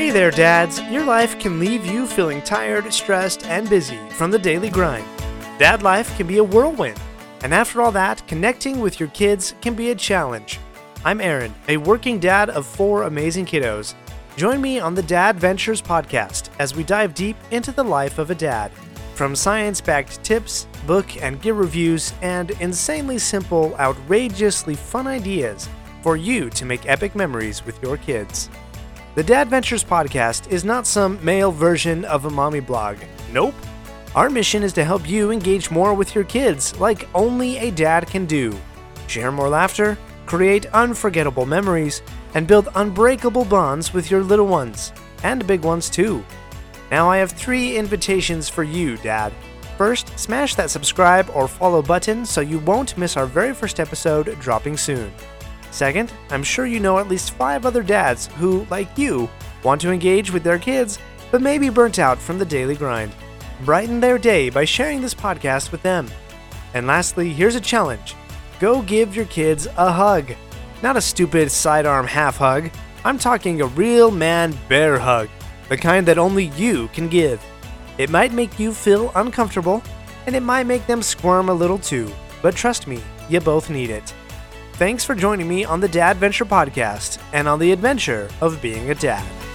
Hey there, dads. Your life can leave you feeling tired, stressed, and busy from the daily grind. Dad life can be a whirlwind. And after all that, connecting with your kids can be a challenge. I'm Aaron, a working dad of four amazing kiddos. Join me on the Dadventures podcast as we dive deep into the life of a dad. From science backed tips, book and gear reviews, and insanely simple, outrageously fun ideas for you to make epic memories with your kids. The Dadventures podcast is not some male version of a mommy blog. Nope. Our mission is to help you engage more with your kids like only a dad can do. Share more laughter, create unforgettable memories, and build unbreakable bonds with your little ones, and big ones too. Now I have three invitations for you, Dad. First, smash that subscribe or follow button so you won't miss our very first episode dropping soon. Second, I'm sure you know at least five other dads who, like you, want to engage with their kids but may be burnt out from the daily grind. Brighten their day by sharing this podcast with them. And lastly, here's a challenge go give your kids a hug. Not a stupid sidearm half hug. I'm talking a real man bear hug, the kind that only you can give. It might make you feel uncomfortable, and it might make them squirm a little too, but trust me, you both need it. Thanks for joining me on the Dadventure podcast and on the adventure of being a dad.